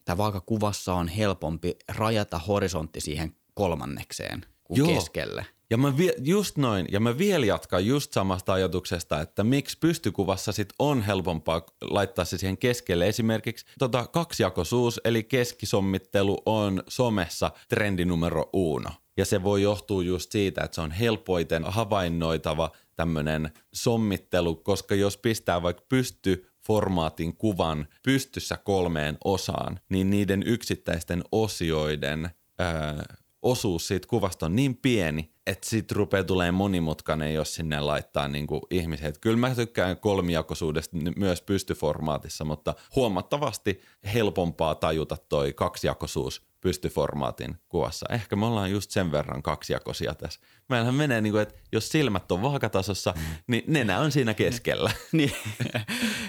tai vaakakuvassa on helpompi rajata horisontti siihen kolmannekseen kuin Joo. keskelle. Ja mä vie, just noin, ja mä vielä jatkan just samasta ajatuksesta, että miksi pystykuvassa sit on helpompaa laittaa se siihen keskelle. Esimerkiksi tota, kaksijakoisuus, eli keskisommittelu on somessa trendi numero uno Ja se voi johtua just siitä, että se on helpoiten havainnoitava tämmöinen sommittelu, koska jos pistää vaikka pysty formaatin kuvan pystyssä kolmeen osaan, niin niiden yksittäisten osioiden ää, osuus siitä kuvasta on niin pieni, että sit rupeaa tulemaan monimutkainen, jos sinne laittaa niin kuin ihmiset. Kyllä mä tykkään kolmijakoisuudesta myös pystyformaatissa, mutta huomattavasti helpompaa tajuta toi kaksijakoisuus pystyformaatin kuvassa. Ehkä me ollaan just sen verran kaksijakoisia tässä. Meillähän menee niin kuin, että jos silmät on vaakatasossa, mm. niin nenä on siinä keskellä. *laughs* niin.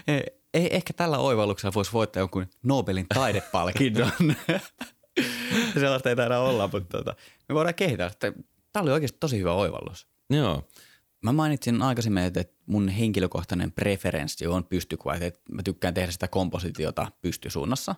*laughs* Ei, ehkä tällä oivalluksella voisi voittaa jonkun Nobelin taidepalkinnon. *laughs* Sellaista ei taida olla, mutta tota, me voidaan kehittää. Tämä oli oikeasti tosi hyvä oivallus. Joo. Mä mainitsin aikaisemmin, että mun henkilökohtainen preferenssi on pystykuva, että mä tykkään tehdä sitä kompositiota pystysuunnassa.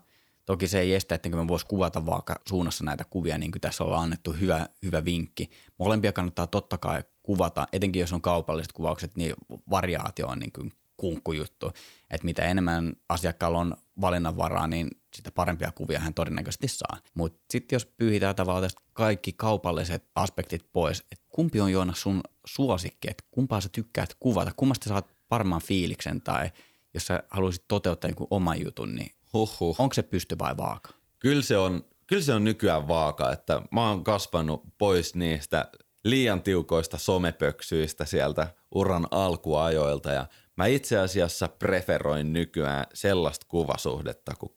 Toki se ei estä, ettenkö mä vois kuvata vaikka suunnassa näitä kuvia, niin kuin tässä ollaan annettu hyvä, hyvä vinkki. Molempia kannattaa totta kai kuvata, etenkin jos on kaupalliset kuvaukset, niin variaatio on niin kuin kunkkujuttu. Että mitä enemmän asiakkaalla on valinnanvaraa, niin sitä parempia kuvia hän todennäköisesti saa. Mutta sitten jos pyyhitään tavallaan tästä kaikki kaupalliset aspektit pois, että kumpi on Joona sun suosikki, että kumpaa sä tykkäät kuvata, kummasta saat paremman fiiliksen tai jos sä haluaisit toteuttaa jonkun oman jutun, niin Huhhuh. onko se pysty vai vaaka? Kyllä se on, kyllä se on nykyään vaaka, että mä oon kasvanut pois niistä liian tiukoista somepöksyistä sieltä uran alkuajoilta ja Mä itse asiassa preferoin nykyään sellaista kuvasuhdetta kuin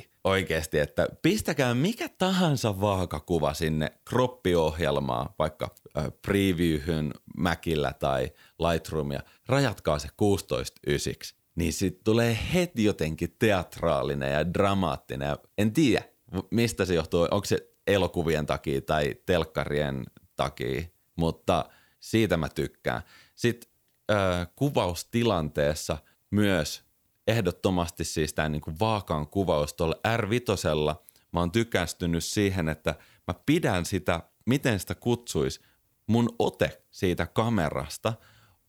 16.9. Oikeasti, että pistäkää mikä tahansa vaakakuva sinne kroppiohjelmaan, vaikka previewhyn Mäkillä tai Lightroomia, rajatkaa se 16.9. Niin sit tulee heti jotenkin teatraalinen ja dramaattinen. En tiedä, mistä se johtuu. Onko se elokuvien takia tai telkkarien takia, mutta siitä mä tykkään. Sitten kuvaustilanteessa myös ehdottomasti siis tämä niinku vaakaan kuvaus tuolla R5. Mä oon tykästynyt siihen, että mä pidän sitä, miten sitä kutsuisi, mun ote siitä kamerasta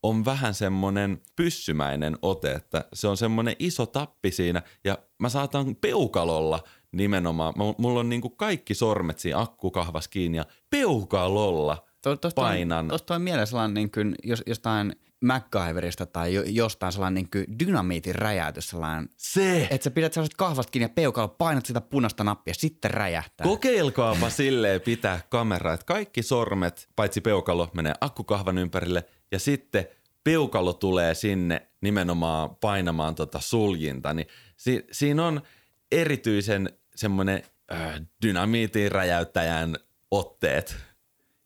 on vähän semmoinen pyssymäinen ote, että se on semmoinen iso tappi siinä ja mä saatan peukalolla nimenomaan, mulla on niinku kaikki sormet siinä akkukahvas kiinni ja peukalolla painan. Tuosta on mielessä sellainen, niin kuin, jos, jostain – MacGyverista tai jo, jostain sellainen niin dynamiitin räjäytys sellainen. Se! Että sä pidät sellaiset kahvasta kiinni ja peukalla painat sitä punaista nappia, sitten räjähtää. Kokeilkaapa silleen pitää kamera, että kaikki sormet, paitsi peukalo, menee akkukahvan ympärille ja sitten peukalo tulee sinne nimenomaan painamaan tota suljinta. Niin si- siinä on erityisen semmoinen äh, dynamiitin räjäyttäjän otteet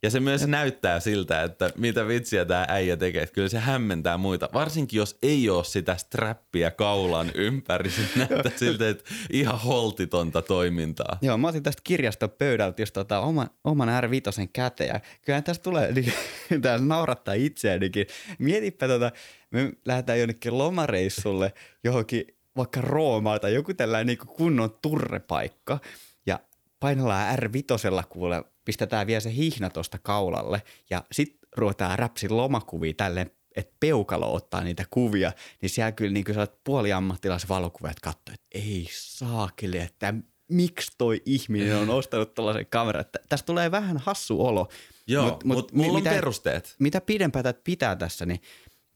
ja se myös näyttää siltä, että mitä vitsiä tämä äijä tekee. Että kyllä se hämmentää muita. Varsinkin jos ei ole sitä strappia kaulan ympäri. Se näyttää *laughs* siltä, että ihan holtitonta toimintaa. Joo, mä otin tästä kirjasta pöydältä jos tota, oman, oman R5 käteen. Ja kyllähän tästä tulee, niin, *laughs* tämä naurattaa itseänikin. Mietipä tota, me lähdetään jonnekin lomareissulle johonkin vaikka Roomaan tai joku tällainen niin kunnon turrepaikka. Painellaan R5 kuule pistetään vielä se hihna tuosta kaulalle ja sitten ruvetaan räpsin lomakuvia tälleen, että peukalo ottaa niitä kuvia, niin siellä kyllä niin kuin puoliammattilais valokuvia, että katsoo, että ei saakeli, että miksi toi ihminen on ostanut tällaisen kameran. Tästä tulee vähän hassu olo. Joo, mutta mut, mut mulla mitä, on perusteet. Mitä pidempään tätä pitää tässä, niin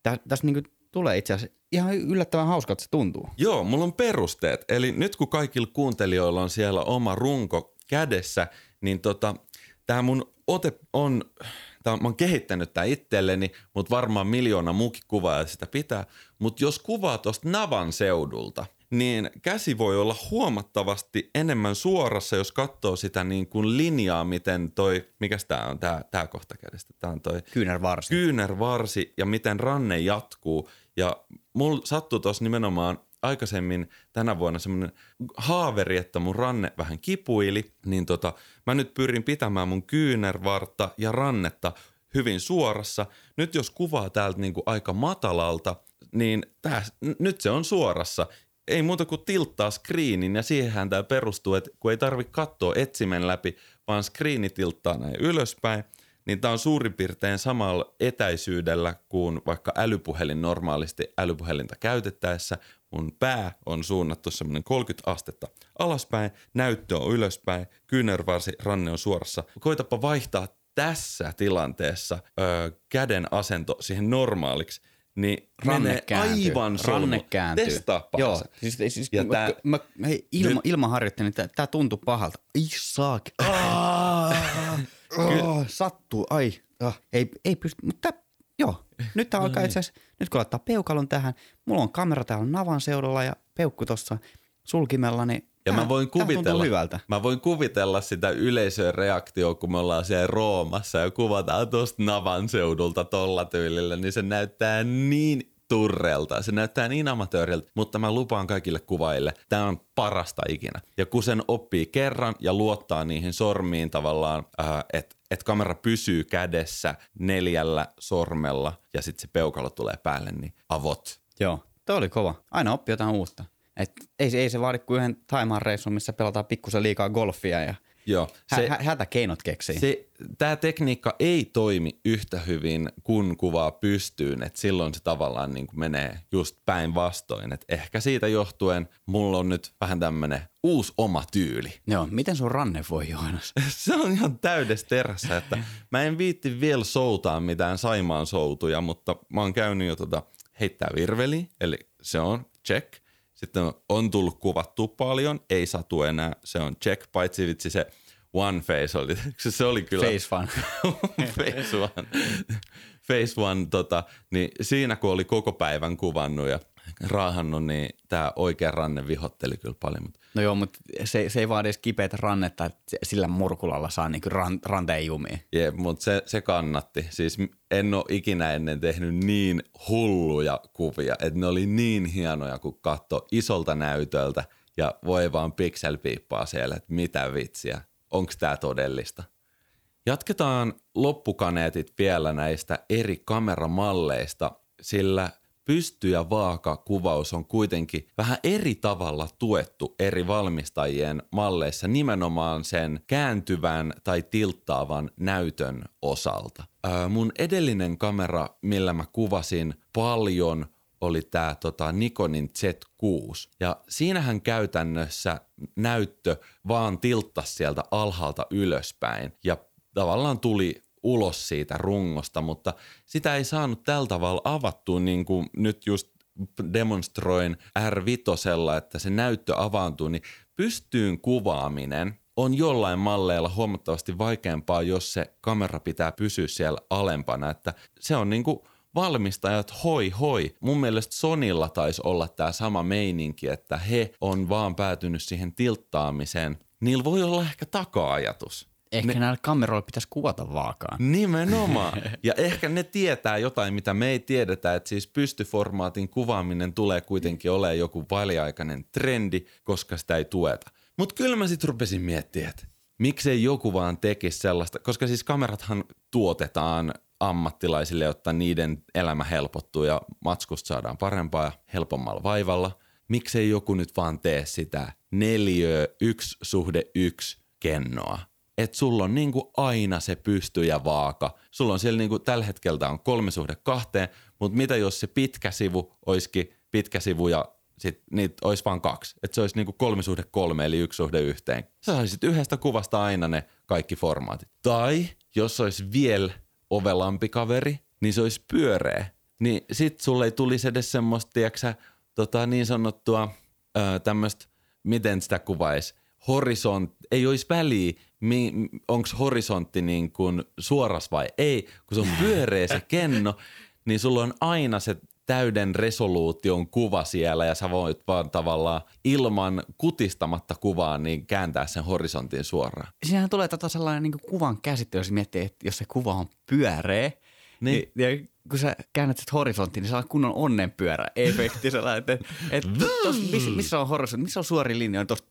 tä, tässä niin tulee itse asiassa ihan yllättävän hauska, että se tuntuu. Joo, mulla on perusteet. Eli nyt kun kaikilla kuuntelijoilla on siellä oma runko kädessä, niin tota, tämä mun ote on, tää, mä oon kehittänyt tämä itselleni, mutta varmaan miljoona muukin kuvaa sitä pitää. Mutta jos kuvaa tuosta Navan seudulta, niin käsi voi olla huomattavasti enemmän suorassa, jos katsoo sitä niin kuin linjaa, miten toi, mikä tämä on, tämä, tämä kohta kädestä, tämä on toi kyynärvarsi. kyynärvarsi ja miten ranne jatkuu. Ja mulla sattui tuossa nimenomaan aikaisemmin tänä vuonna semmoinen haaveri, että mun ranne vähän kipuili, niin tota, mä nyt pyrin pitämään mun kyynärvartta ja rannetta hyvin suorassa. Nyt jos kuvaa täältä niin kuin aika matalalta, niin tää, nyt se on suorassa. Ei muuta kuin tilttaa screenin ja siihenhän tämä perustuu, että kun ei tarvitse katsoa etsimen läpi, vaan screeni tilttaa näin ylöspäin, niin tämä on suurin piirtein samalla etäisyydellä kuin vaikka älypuhelin normaalisti älypuhelinta käytettäessä. Mun pää on suunnattu semmoinen 30 astetta alaspäin, näyttö on ylöspäin, kyynärvarsi ranne on suorassa. Koitapa vaihtaa tässä tilanteessa ö, käden asento siihen normaaliksi – niin Ranne menee kääntyy. aivan solmu. Ranne kääntyy. Testaa Joo, pahassa. siis, siis Ja mä, tää- mä, hei, ilma, Nyt- ilma harjoittelin, että tää tuntui pahalta. Saak. *laughs* oh, sattuu, ai. Ah, ei, ei pysty, mutta joo. Nyt tää alkaa itse asiassa, nyt kun laittaa peukalon tähän, mulla on kamera täällä navan seudulla ja peukku tuossa sulkimella, niin Ja mä voin kuvitella, hyvältä. mä voin kuvitella sitä yleisön reaktioa, kun me ollaan siellä Roomassa ja kuvataan tuosta Navan seudulta tolla tyylillä, niin se näyttää niin turrelta. Se näyttää niin amatööriltä, mutta mä lupaan kaikille kuvaille, tämä on parasta ikinä. Ja kun sen oppii kerran ja luottaa niihin sormiin tavallaan, että et kamera pysyy kädessä neljällä sormella ja sitten se peukalo tulee päälle, niin avot. Joo, toi oli kova. Aina oppii jotain uutta. Et ei, ei se vaadi kuin yhden Taimaan reissun, missä pelataan pikkusen liikaa golfia ja Joo, se, hä, hätäkeinot keksii. Se, tämä tekniikka ei toimi yhtä hyvin, kun kuvaa pystyyn, että silloin se tavallaan niin kuin menee just päinvastoin. Et ehkä siitä johtuen mulla on nyt vähän tämmöinen uusi oma tyyli. Joo, miten sun ranne voi Joonas? *laughs* Se on ihan täydessä terässä, että mä en viitti vielä soutaa mitään Saimaan soutuja, mutta mä oon käynyt jo tota heittää virveli, eli se on check. Sitten on, on tullut kuvattu paljon, ei satu enää, se on check, paitsi vitsi se one face oli, *laughs* se oli kyllä Face fun. *laughs* Face One. Face One, tota, niin siinä kun oli koko päivän kuvannut ja raahannut, niin tämä oikea ranne vihotteli kyllä paljon. Mutta No joo, mutta se, se ei vaadi edes kipeätä rannetta, että sillä murkulalla saa niinku ran, ranteen jumiin. Jep, mutta se, se kannatti. Siis en ole ikinä ennen tehnyt niin hulluja kuvia, että ne oli niin hienoja, kun katso isolta näytöltä ja voi vaan pikselpiippaa siellä, että mitä vitsiä, onko tämä todellista. Jatketaan loppukaneetit vielä näistä eri kameramalleista, sillä pysty- ja vaaka-kuvaus on kuitenkin vähän eri tavalla tuettu eri valmistajien malleissa nimenomaan sen kääntyvän tai tilttaavan näytön osalta. Ää, mun edellinen kamera, millä mä kuvasin paljon, oli tämä tota, Nikonin Z6. Ja siinähän käytännössä näyttö vaan tilttasi sieltä alhaalta ylöspäin ja tavallaan tuli ulos siitä rungosta, mutta sitä ei saanut tällä tavalla avattua niin kuin nyt just demonstroin R5, että se näyttö avaantuu, niin pystyyn kuvaaminen on jollain malleilla huomattavasti vaikeampaa, jos se kamera pitää pysyä siellä alempana, että se on niin kuin valmistajat hoi hoi. Mun mielestä Sonilla taisi olla tämä sama meininki, että he on vaan päätynyt siihen tilttaamiseen. Niillä voi olla ehkä taka-ajatus. Ehkä ne... näillä kameroilla pitäisi kuvata vaakaa. Nimenomaan. *laughs* Ja ehkä ne tietää jotain, mitä me ei tiedetä, että siis pystyformaatin kuvaaminen tulee kuitenkin olemaan joku väliaikainen trendi, koska sitä ei tueta. Mutta kyllä mä sitten rupesin miettimään, että miksei joku vaan tekisi sellaista, koska siis kamerathan tuotetaan ammattilaisille, jotta niiden elämä helpottuu ja matskusta saadaan parempaa ja helpommalla vaivalla. Miksei joku nyt vaan tee sitä neliö yksi suhde yksi kennoa että sulla on niinku aina se pysty ja vaaka. Sulla on siellä niinku, tällä hetkellä on kolme suhde kahteen, mutta mitä jos se pitkä sivu olisikin pitkä sivu ja sit niitä olisi vain kaksi. Että se olisi niinku kolme suhde kolme eli yksi suhde yhteen. Sä saisit yhdestä kuvasta aina ne kaikki formaatit. Tai jos olisi vielä ovelampi kaveri, niin se olisi pyöreä. Niin sit sulle ei tulisi edes semmoista, tiiäksä, tota niin sanottua tämmöistä, miten sitä kuvaisi, horisont, ei olisi väliä, mi, onko horisontti niin kuin suoras vai ei, kun se on pyöreä se kenno, niin sulla on aina se täyden resoluution kuva siellä ja sä voit vaan tavallaan ilman kutistamatta kuvaa niin kääntää sen horisontin suoraan. Siinähän tulee tota sellainen niin kuvan käsittely, jos miettii, että jos se kuva on pyöreä, niin. Niin. Ja kun sä käännät sit horisonttiin, niin saa kunnon onnenpyörä efekti sellainen, että, että tos, missä, missä on horisontti, missä on suori linja, on tuossa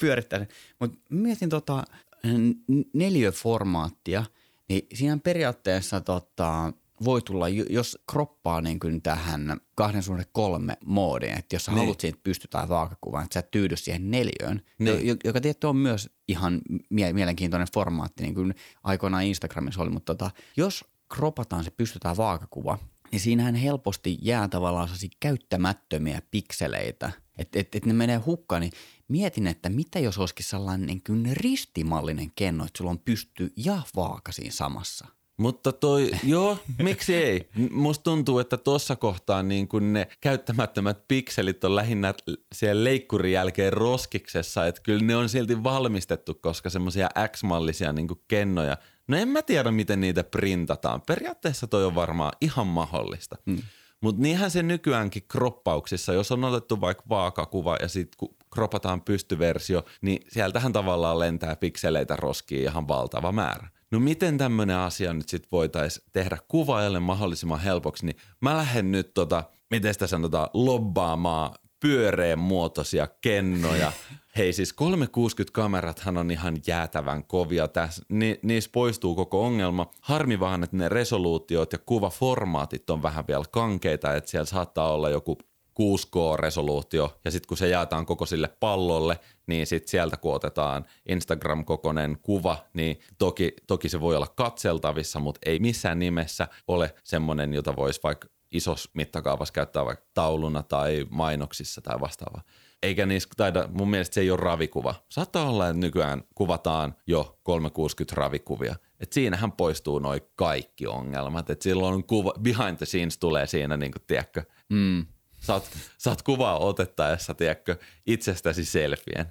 pyörittää sen. Mutta mietin tota n- neliöformaattia, niin siinä periaatteessa tota, voi tulla, jo- jos kroppaa niin kuin tähän kahden suhde kolme moodiin, että jos sä Niin. haluat siitä pysty- tai vaakakuvaan, että sä tyydy siihen neljöön, Niin. jo- joka tietty on myös ihan mie- mielenkiintoinen formaatti, niin kuin aikoinaan Instagramissa oli, mutta tota, jos kropataan se pystytään vaakakuva, niin siinähän helposti jää tavallaan käyttämättömiä pikseleitä, että et, et ne menee hukkaan, niin mietin, että mitä jos olisikin sellainen niin kuin ristimallinen kenno, että sulla on pysty ja vaaka siinä samassa. Mutta toi, joo, miksi ei? Musta tuntuu, että tuossa kohtaa niin kun ne käyttämättömät pikselit on lähinnä siellä leikkurin jälkeen roskiksessa, että kyllä ne on silti valmistettu, koska semmoisia X-mallisia niin kennoja, no en mä tiedä miten niitä printataan. Periaatteessa toi on varmaan ihan mahdollista. Hmm. Mutta niinhän se nykyäänkin kroppauksissa, jos on otettu vaikka vaakakuva ja sitten kun kropataan pystyversio, niin sieltähän tavallaan lentää pikseleitä roskiin ihan valtava määrä. No miten tämmöinen asia nyt sitten voitaisiin tehdä kuvaajalle mahdollisimman helpoksi, niin mä lähden nyt tota, miten sitä sanotaan, lobbaamaan pyöreän muotoisia kennoja. *laughs* Hei siis 360-kamerathan on ihan jäätävän kovia. Tässä, ni, niissä poistuu koko ongelma. Harmi vaan, että ne resoluutiot ja kuvaformaatit on vähän vielä kankeita, että siellä saattaa olla joku 6K-resoluutio ja sitten kun se jaetaan koko sille pallolle, niin sitten sieltä kun otetaan Instagram-kokoinen kuva, niin toki, toki se voi olla katseltavissa, mutta ei missään nimessä ole semmoinen, jota voisi vaikka isossa mittakaavassa käyttää vaikka tauluna tai mainoksissa tai vastaavaa. Eikä niissä taida, mun mielestä se ei ole ravikuva. Saattaa olla, että nykyään kuvataan jo 360 ravikuvia. Et siinähän poistuu noin kaikki ongelmat. Et silloin kuva, behind the scenes tulee siinä, niin kuin, tiedätkö, Mm. saat, saat kuvaa otettaessa, tiedätkö, itsestäsi selfien.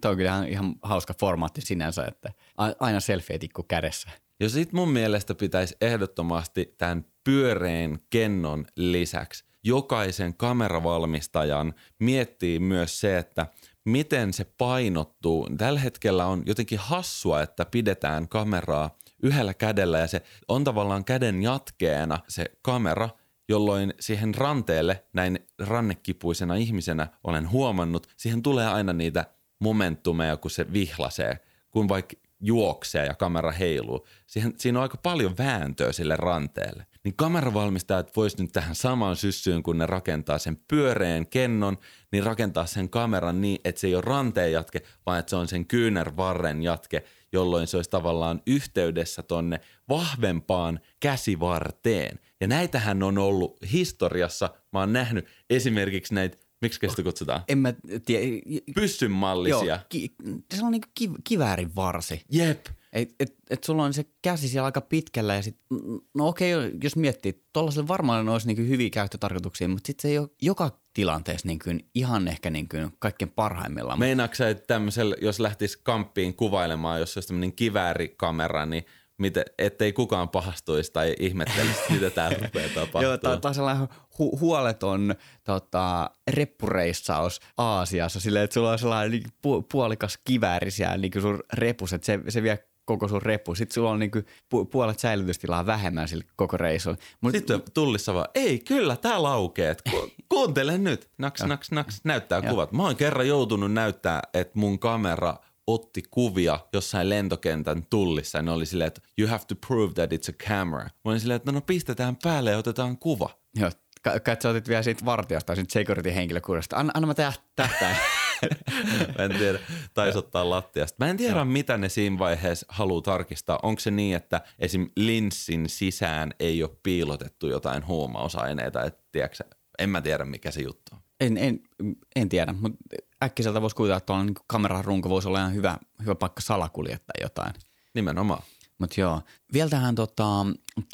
Tuo on kyllä ihan, ihan hauska formaatti sinänsä, että aina selfie-tikku kädessä. Ja sit mun mielestä pitäisi ehdottomasti tämän pyöreän kennon lisäksi jokaisen kameravalmistajan miettii myös se, että miten se painottuu. Tällä hetkellä on jotenkin hassua, että pidetään kameraa yhdellä kädellä ja se on tavallaan käden jatkeena se kamera, jolloin siihen ranteelle näin rannekipuisena ihmisenä olen huomannut, siihen tulee aina niitä momentumeja, kun se vihlasee, kun vaikka juoksee ja kamera heiluu. Siihen, siinä on aika paljon vääntöä sille ranteelle. Niin kameravalmistajat vois nyt tähän samaan syssyyn, kun ne rakentaa sen pyöreän kennon, niin rakentaa sen kameran niin, että se ei ole ranteen jatke, vaan että se on sen kyynärvarren jatke, jolloin se olisi tavallaan yhteydessä tonne vahvempaan käsivarteen. Ja näitähän on ollut historiassa, mä oon nähnyt esimerkiksi näitä, miksi sitä kutsutaan? En mä tiedä. Pyssyn mallisia. Joo, ki, se on niinku kiv, kiväärin varsi. Jep. Et, et, et sulla on se käsi siellä aika pitkällä ja sit, no okei, jos miettii, tuollaisella varmaan olisi niinku hyviä käyttötarkoituksia, mutta sitten se ei ole joka tilanteessa niinku ihan ehkä niinku kaikkein parhaimmillaan. Me... Meinaatko sä, että tämmöisellä, jos lähtisi kamppiin kuvailemaan, jos olisi tämmöinen kiväärikamera, niin miten, ettei kukaan pahastuisi tai ihmettelisi, mitä täällä *laughs* rupeaa tapahtumaan. Joo, tämä on sellainen hu- huoleton tota, reppureissaus Aasiassa silleen, että sulla on sellainen niin pu- puolikas kivääri siellä niin sun repus, että se, se vie koko sun reppu. Sitten sulla on niin kuin, pu- puolet säilytystilaa vähemmän sillä koko reissulla. Mut, Sitten tullissa vaan, ei kyllä, tää laukeet. Ku, *laughs* kuuntele nyt. Naks, naks, naks, näyttää kuvat. Mä oon kerran joutunut näyttää, että mun kamera otti kuvia jossain lentokentän tullissa. Ja ne oli silleen, että you have to prove that it's a camera. Mä olin silleen, että no pistetään päälle ja otetaan kuva. Joo, ka- kai sä otit vielä siitä vartiosta tai siitä security-henkilökunnasta. Anna, anna mä täht- tähtään. *laughs* Mä en tiedä, taisi ottaa lattiasta. Mä en tiedä, mitä ne siinä vaiheessa haluaa tarkistaa. Onko se niin, että esim. linssin sisään ei ole piilotettu jotain huumausaineita, että tiedätkö, en mä tiedä mikä se juttu on. en, en, en tiedä, mutta äkkiseltä voisi kuvitella, että tuolla niin kameran runko voisi olla ihan hyvä, hyvä paikka salakuljettaa jotain. Nimenomaan. Mutta joo, vielä tähän tota,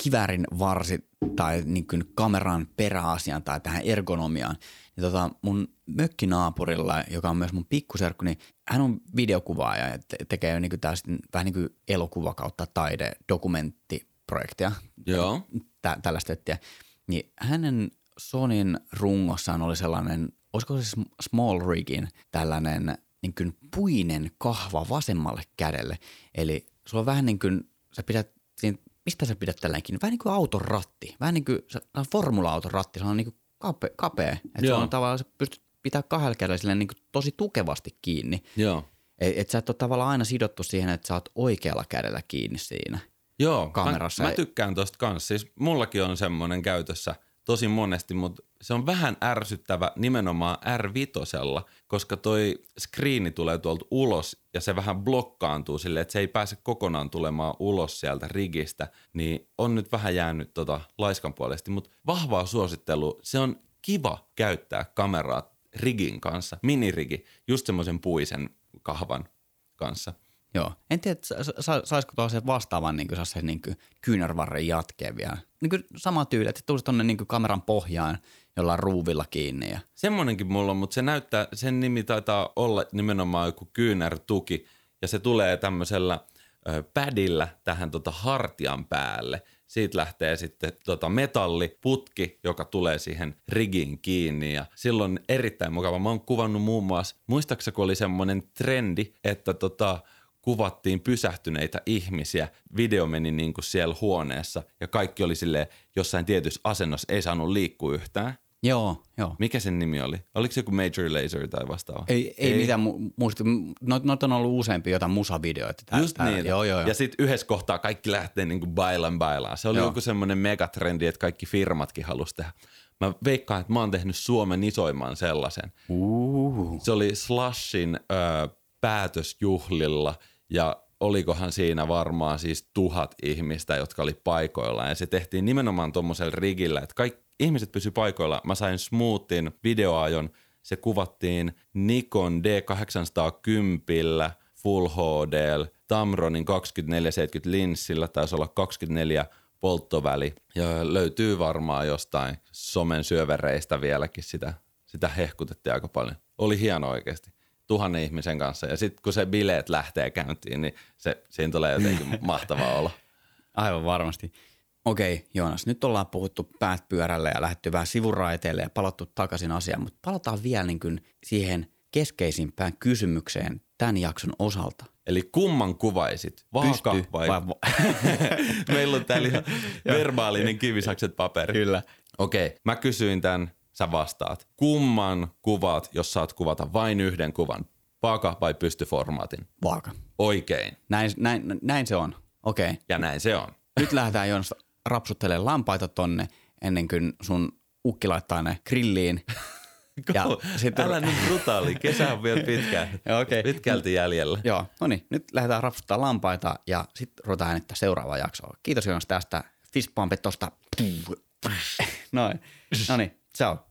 kiväärin varsi tai niin kuin kameran peräasiaan tai tähän ergonomiaan. Niin tota, mun mökkinaapurilla, joka on myös mun pikkuserkku, niin hän on videokuvaaja ja te- tekee niin kuin tästä, vähän niin kuin elokuva kautta taide, dokumenttiprojektia. Joo. Tä, tällaista settiä. Niin hänen Sonin rungossaan oli sellainen, olisiko se sm- Small Rigin tällainen niin kuin puinen kahva vasemmalle kädelle. Eli sulla on vähän niin kuin, sä pidät siinä, mistä sä pidät kiinni? Vähän niin kuin auton ratti. Vähän niin kuin se on formula-auton ratti, se on niin kuin kapea. kapea. Että sulla on tavallaan, sä pystyt pitää kahdella kädellä silleen niin tosi tukevasti kiinni. Joo. Et, et sä et ole tavallaan aina sidottu siihen, että sä oot oikealla kädellä kiinni siinä. Joo, kamerassa. Mä, mä tykkään tosta kanssa. Siis mullakin on semmoinen käytössä tosi monesti, mutta se on vähän ärsyttävä nimenomaan R5, koska toi screeni tulee tuolta ulos ja se vähän blokkaantuu sille, että se ei pääse kokonaan tulemaan ulos sieltä rigistä, niin on nyt vähän jäänyt tota laiskan puolesti, mutta vahvaa suosittelu, se on kiva käyttää kameraa rigin kanssa, minirigi, just semmoisen puisen kahvan kanssa. Joo. En tiedä, sa- saisiko tuollaisen vastaavan niin kuin, niin kuin kyynärvarren jatkeen vielä. Niin kuin sama tyyli, että tulisi tuonne niin kameran pohjaan jollain ruuvilla kiinni. Ja... Semmoinenkin mulla on, mutta se näyttää, sen nimi taitaa olla nimenomaan joku kyynärtuki ja se tulee tämmöisellä ö, pädillä tähän tota hartian päälle. Siitä lähtee sitten tota metalliputki, joka tulee siihen rigin kiinni ja silloin erittäin mukava. Mä oon kuvannut muun muassa, muistaakseni kun oli semmoinen trendi, että tota, kuvattiin pysähtyneitä ihmisiä. Video meni niin kuin siellä huoneessa ja kaikki oli sille jossain tietyssä asennossa, ei saanut liikkua yhtään. Joo, joo. Mikä sen nimi oli? Oliko se joku Major Laser tai vastaava? Ei, ei, ei. mitään mu- muista. Noita on ollut useampia jotain musavideoita. Tää, Just tää, niin. Joo, joo, joo. Ja sitten yhdessä kohtaa kaikki lähtee niin kuin bailan bailaan. Se oli joo. joku semmoinen megatrendi, että kaikki firmatkin halusi tehdä. Mä veikkaan, että mä oon tehnyt Suomen isoimman sellaisen. Uh. Se oli Slashin ö, päätösjuhlilla – ja olikohan siinä varmaan siis tuhat ihmistä, jotka oli paikoilla. Ja se tehtiin nimenomaan tuommoisella rigillä, että kaikki ihmiset pysy paikoilla. Mä sain Smoothin videoajon, se kuvattiin Nikon D810 Full HD, Tamronin 2470 linssillä, taisi olla 24 polttoväli. Ja löytyy varmaan jostain somen syövereistä vieläkin sitä, sitä hehkutettiin aika paljon. Oli hieno oikeasti tuhannen ihmisen kanssa. Ja sitten kun se bileet lähtee käyntiin, niin se, siinä tulee jotenkin *laughs* mahtava olo. Aivan varmasti. Okei, Joonas, nyt ollaan puhuttu päät pyörälle ja lähdetty vähän sivuraiteille ja palattu takaisin asiaan, mutta palataan vielä niin kuin siihen keskeisimpään kysymykseen tämän jakson osalta. Eli kumman kuvaisit? Vaaka Pysty, vai? vai *laughs* Meillä on täällä ihan verbaalinen kivisakset paperi. Kyllä. Okei, mä kysyin tämän sä vastaat. Kumman kuvat, jos saat kuvata vain yhden kuvan? Vaaka vai pystyformaatin? Vaaka. Oikein. Näin, näin, näin se on. Okei. Okay. Ja näin se on. Nyt lähdetään Joonas rapsuttelemaan lampaita tonne ennen kuin sun ukki laittaa ne grilliin. *laughs* ja sitten... Älä nyt brutaali, kesä on vielä pitkään, *laughs* okay. pitkälti jäljellä. Joo, no niin, nyt lähdetään rapsuttaa lampaita ja sitten ruvetaan äänittää seuraavaa jaksoa. Kiitos Joonas tästä fistpumpe tosta. *laughs* Noin, no niin, ciao.